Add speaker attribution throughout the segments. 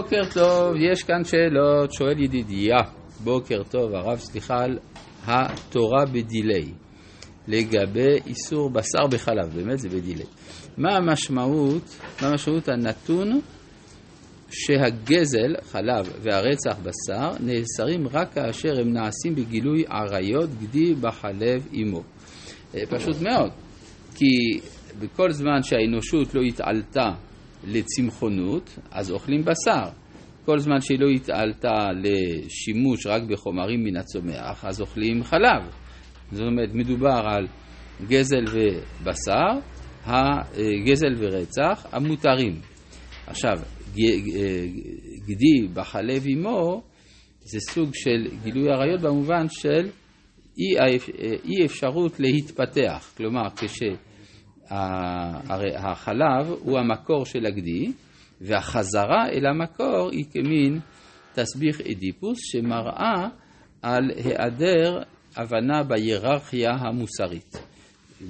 Speaker 1: בוקר טוב, יש כאן שאלות, שואל ידידיה. בוקר טוב, הרב, סליחה על התורה בדיליי. לגבי איסור בשר בחלב, באמת זה בדיליי. מה המשמעות, מה המשמעות הנתון שהגזל, חלב, והרצח, בשר, נאסרים רק כאשר הם נעשים בגילוי עריות, גדי בחלב עמו. אה, פשוט מאוד, כי בכל זמן שהאנושות לא התעלתה לצמחונות, אז אוכלים בשר. כל זמן שהיא לא התעלתה לשימוש רק בחומרים מן הצומח, אז אוכלים חלב. זאת אומרת, מדובר על גזל ובשר, הגזל ורצח המותרים. עכשיו, גדי בחלב עמו זה סוג של גילוי עריות במובן של אי אפשרות להתפתח. כלומר, כש... החלב הוא המקור של הגדי, והחזרה אל המקור היא כמין תסביך אדיפוס שמראה על היעדר הבנה בהיררכיה המוסרית.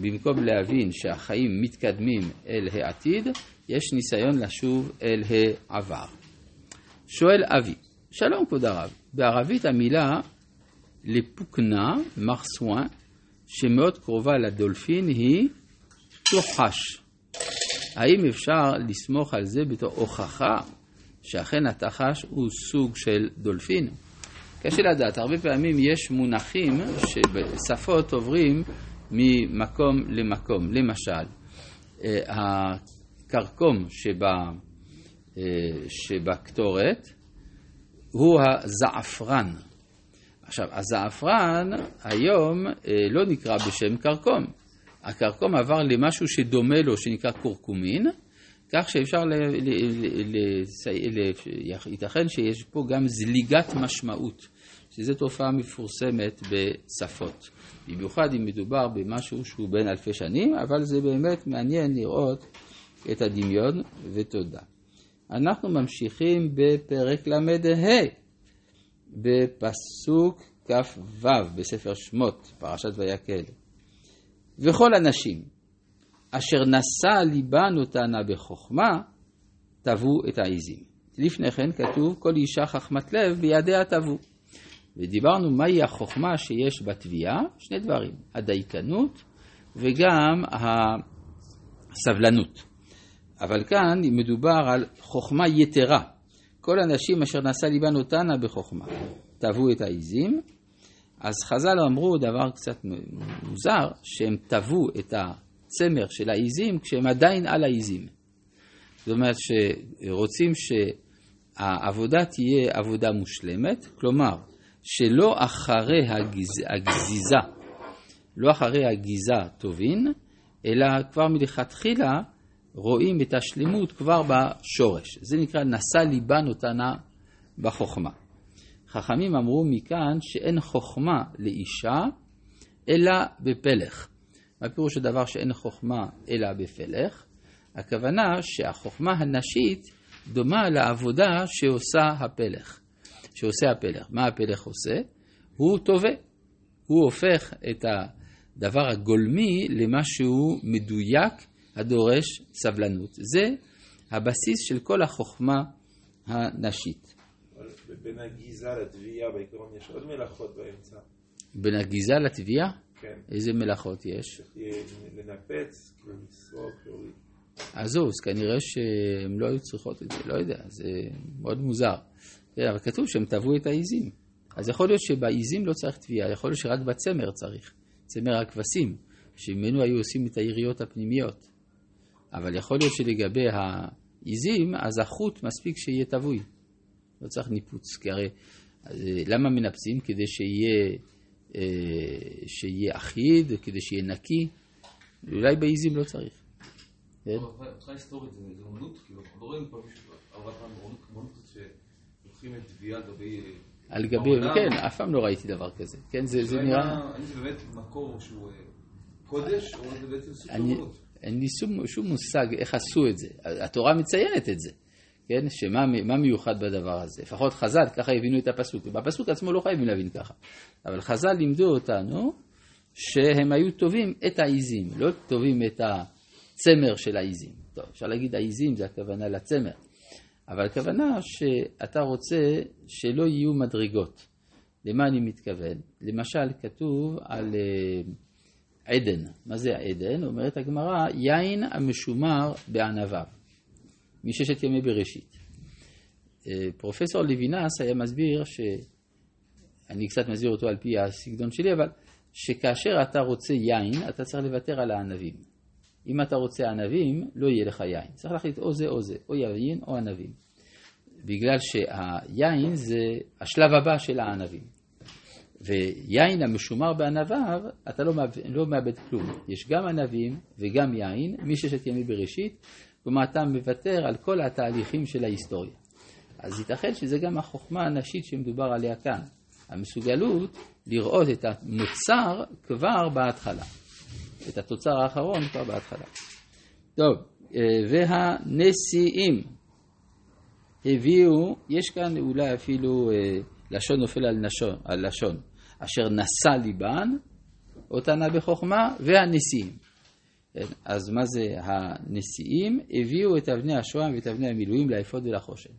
Speaker 1: במקום להבין שהחיים מתקדמים אל העתיד, יש ניסיון לשוב אל העבר. שואל אבי, שלום כבוד הרב, בערבית המילה לפוקנה, מרסואן, שמאוד קרובה לדולפין, היא תוחש. האם אפשר לסמוך על זה בתור הוכחה שאכן התחש הוא סוג של דולפין? קשה לדעת, הרבה פעמים יש מונחים שבשפות עוברים ממקום למקום. למשל, אה, הכרכום שבה, אה, שבקטורת הוא הזעפרן. עכשיו, הזעפרן היום אה, לא נקרא בשם כרכום. הכרכום עבר למשהו שדומה לו, שנקרא קורקומין, כך שאפשר, ייתכן שיש פה גם זליגת משמעות, שזו תופעה מפורסמת בשפות. במיוחד אם מדובר במשהו שהוא בין אלפי שנים, אבל זה באמת מעניין לראות את הדמיון, ותודה. אנחנו ממשיכים בפרק ל"ה, בפסוק כ"ו בספר שמות, פרשת ויקל. וכל הנשים אשר נשא ליבן אותנה בחוכמה, טבו את העיזים. לפני כן כתוב, כל אישה חכמת לב בידיה טבו. ודיברנו מהי החוכמה שיש בתביעה, שני דברים, הדייקנות וגם הסבלנות. אבל כאן מדובר על חוכמה יתרה. כל הנשים אשר נשא ליבן אותנה בחוכמה, טבו את העיזים, אז חז"ל אמרו דבר קצת מוזר, שהם טבעו את הצמר של העיזים כשהם עדיין על העיזים. זאת אומרת שרוצים שהעבודה תהיה עבודה מושלמת, כלומר, שלא אחרי הגז... הגזיזה, לא אחרי הגיזה טובין, אלא כבר מלכתחילה רואים את השלמות כבר בשורש. זה נקרא נשא ליבן אותנה בחוכמה. חכמים אמרו מכאן שאין חוכמה לאישה אלא בפלך. מה פירוש הדבר שאין חוכמה אלא בפלך? הכוונה שהחוכמה הנשית דומה לעבודה שעושה הפלך. שעושה הפלך. מה הפלך עושה? הוא תובע. הוא הופך את הדבר הגולמי למשהו מדויק הדורש סבלנות. זה הבסיס של כל החוכמה הנשית.
Speaker 2: בין הגיזה לתביעה בעיקרון יש עוד מלאכות באמצע.
Speaker 1: בין הגיזה לתביעה?
Speaker 2: כן.
Speaker 1: איזה מלאכות יש?
Speaker 2: לנפץ, כאילו לסרוק, להוריד.
Speaker 1: עזוב, אז כנראה שהן לא היו צריכות את זה, לא יודע, זה מאוד מוזר. כן, אבל כתוב שהם טבעו את העיזים. אז יכול להיות שבעיזים לא צריך תביעה, יכול להיות שרק בצמר צריך, צמר הכבשים, שממנו היו עושים את היריות הפנימיות. אבל יכול להיות שלגבי העיזים, אז החוט מספיק שיהיה טבוי. לא צריך ניפוץ, כי הרי למה מנפצים? כדי שיהיה, אה, שיהיה אחיד, כדי שיהיה נקי, אולי בעיזים לא צריך.
Speaker 3: כן? מבחינה היסטורית זה אומנות, כאילו, אנחנו לא רואים פה מישהו, הרבה פעמים אומנות שלוקחים את תביעה גבי...
Speaker 1: על גבי, כן, אף פעם לא ראיתי דבר כזה. כן, זה נראה...
Speaker 3: האם זה באמת מקור שהוא אה, קודש, או זה בעצם סוג אומנות?
Speaker 1: אין לי שום מושג איך עשו את זה. התורה מציינת את זה. כן? שמה מיוחד בדבר הזה? לפחות חז"ל, ככה הבינו את הפסוק. בפסוק עצמו לא חייבים להבין ככה. אבל חז"ל לימדו אותנו שהם היו טובים את העיזים, לא טובים את הצמר של העיזים. טוב, אפשר להגיד העיזים זה הכוונה לצמר. אבל הכוונה שאתה רוצה שלא יהיו מדרגות. למה אני מתכוון? למשל, כתוב על אה, עדן. מה זה עדן? אומרת הגמרא, יין המשומר בענביו, מששת ימי בראשית. אה, פרופסור לוינס היה מסביר, ש... אני קצת מסביר אותו על פי הסגנון שלי, אבל שכאשר אתה רוצה יין, אתה צריך לוותר על הענבים. אם אתה רוצה ענבים, לא יהיה לך יין. צריך להחליט או זה או זה, או יין או ענבים. בגלל שהיין זה השלב הבא של הענבים. ויין המשומר בענביו, אתה לא מאבד, לא מאבד כלום. יש גם ענבים וגם יין מששת ימי בראשית, כלומר אתה מוותר על כל התהליכים של ההיסטוריה. אז ייתכן שזה גם החוכמה הנשית שמדובר עליה כאן. המסוגלות לראות את המוצר כבר בהתחלה. את התוצר האחרון כבר בהתחלה. טוב, אה, והנשיאים הביאו, יש כאן אולי אפילו אה, לשון נופל על, נשון, על לשון, אשר נשא ליבן, אותנה בחוכמה, והנשיאים. כן, אז מה זה הנשיאים? הביאו את אבני השוהם ואת אבני המילואים לאפוד ולחושן.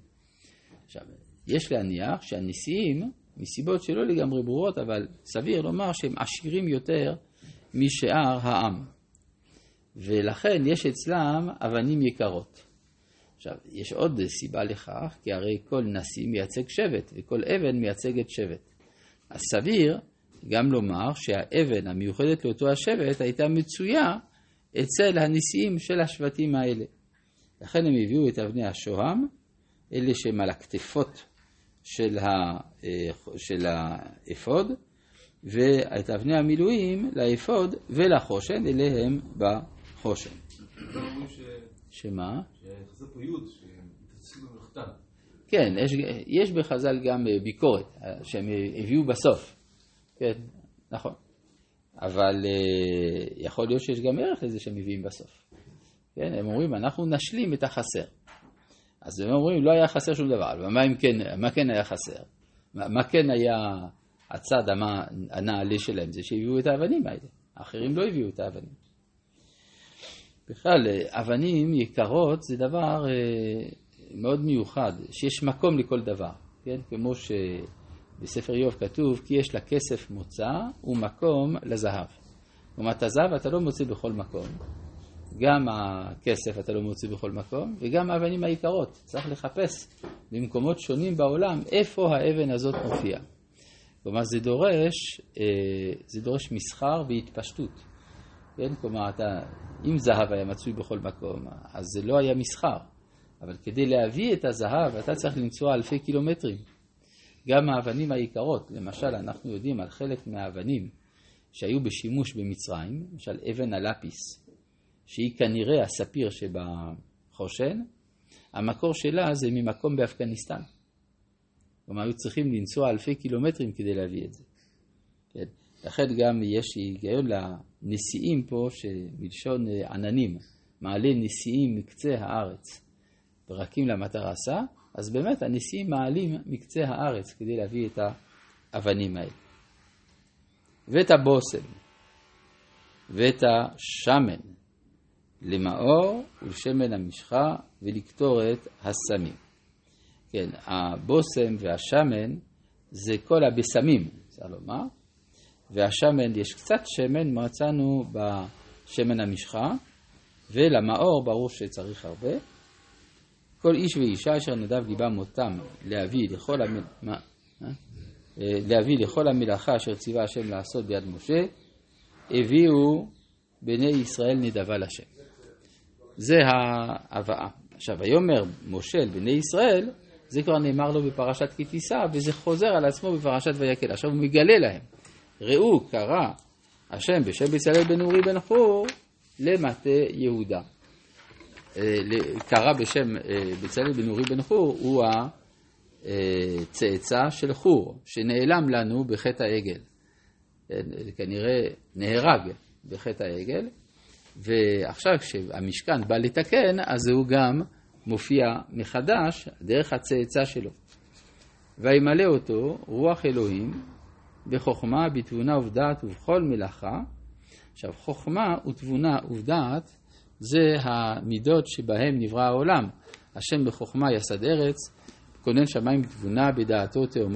Speaker 1: עכשיו, יש להניח שהנשיאים, מסיבות שלא לגמרי ברורות, אבל סביר לומר שהם עשירים יותר משאר העם. ולכן יש אצלם אבנים יקרות. עכשיו, יש עוד סיבה לכך, כי הרי כל נשיא מייצג שבט, וכל אבן מייצגת שבט. אז סביר גם לומר שהאבן המיוחדת לאותו השבט הייתה מצויה אצל הנשיאים של השבטים האלה. לכן הם הביאו את אבני השוהם, אלה שהם על הכתפות של, ה, אה, של האפוד, ואת אבני המילואים לאפוד ולחושן, אליהם בחושן. שמה?
Speaker 3: שחסר פה יוד, שהתעסקו במלאכתם.
Speaker 1: כן, יש, יש בחז"ל גם אה, ביקורת, אה, שהם הביאו בסוף. כן, נכון. אבל אה, יכול להיות שיש גם ערך לזה שהם מביאים בסוף. כן, הם אומרים, אנחנו נשלים את החסר. אז הם אומרים, לא היה חסר שום דבר, אבל מה, כן, מה כן היה חסר? מה, מה כן היה הצד הנעלה שלהם? זה שהביאו את האבנים האלה. האחרים לא הביאו את האבנים. בכלל, אבנים יקרות זה דבר אה, מאוד מיוחד, שיש מקום לכל דבר, כן? כמו שבספר איוב כתוב, כי יש לכסף מוצא ומקום לזהב. כלומר, את הזהב אתה לא מוצא בכל מקום, גם הכסף אתה לא מוצא בכל מקום, וגם האבנים היקרות, צריך לחפש במקומות שונים בעולם איפה האבן הזאת מופיעה. כלומר, זה דורש, אה, זה דורש מסחר והתפשטות. כן? כלומר, אתה, אם זהב היה מצוי בכל מקום, אז זה לא היה מסחר. אבל כדי להביא את הזהב, אתה צריך לנסוע אלפי קילומטרים. גם האבנים היקרות, למשל, אנחנו יודעים על חלק מהאבנים שהיו בשימוש במצרים, למשל אבן הלפיס, שהיא כנראה הספיר שבחושן, המקור שלה זה ממקום באפגניסטן. כלומר, היו צריכים לנסוע אלפי קילומטרים כדי להביא את זה. כן? לכן גם יש היגיון לנשיאים פה, שמלשון אה, עננים, מעלה נשיאים מקצה הארץ, ברקים למטרה עשה, אז באמת הנשיאים מעלים מקצה הארץ כדי להביא את האבנים האלה. ואת הבושם, ואת השמן, למאור ולשמן המשחה ולקטורת הסמים. כן, הבושם והשמן זה כל הבשמים, אפשר לומר, והשמן, יש קצת שמן, מצאנו בשמן המשחה, ולמאור ברור שצריך הרבה. כל איש ואישה אשר נדב ליבם מותם להביא לכל, המ... מה? אה? להביא לכל המלאכה אשר ציווה השם לעשות ביד משה, הביאו בני ישראל נדבה לשם. זה ההבאה. עכשיו, ויאמר משה אל בני ישראל, זה כבר נאמר לו בפרשת כי תישא, וזה חוזר על עצמו בפרשת ויקל. עכשיו הוא מגלה להם. ראו קרא השם בשם בצלאל בן אורי בן חור למטה יהודה. אה, קרא בשם אה, בצלאל בן אורי בן חור הוא הצאצא של חור שנעלם לנו בחטא העגל. אה, כנראה נהרג בחטא העגל ועכשיו כשהמשכן בא לתקן אז הוא גם מופיע מחדש דרך הצאצא שלו. וימלא אותו רוח אלוהים בחוכמה, בתבונה ובדעת ובכל מלאכה. עכשיו, חוכמה ותבונה ובדעת זה המידות שבהם נברא העולם. השם בחוכמה יסד ארץ, כונן שמיים בתבונה, בדעתו תאומות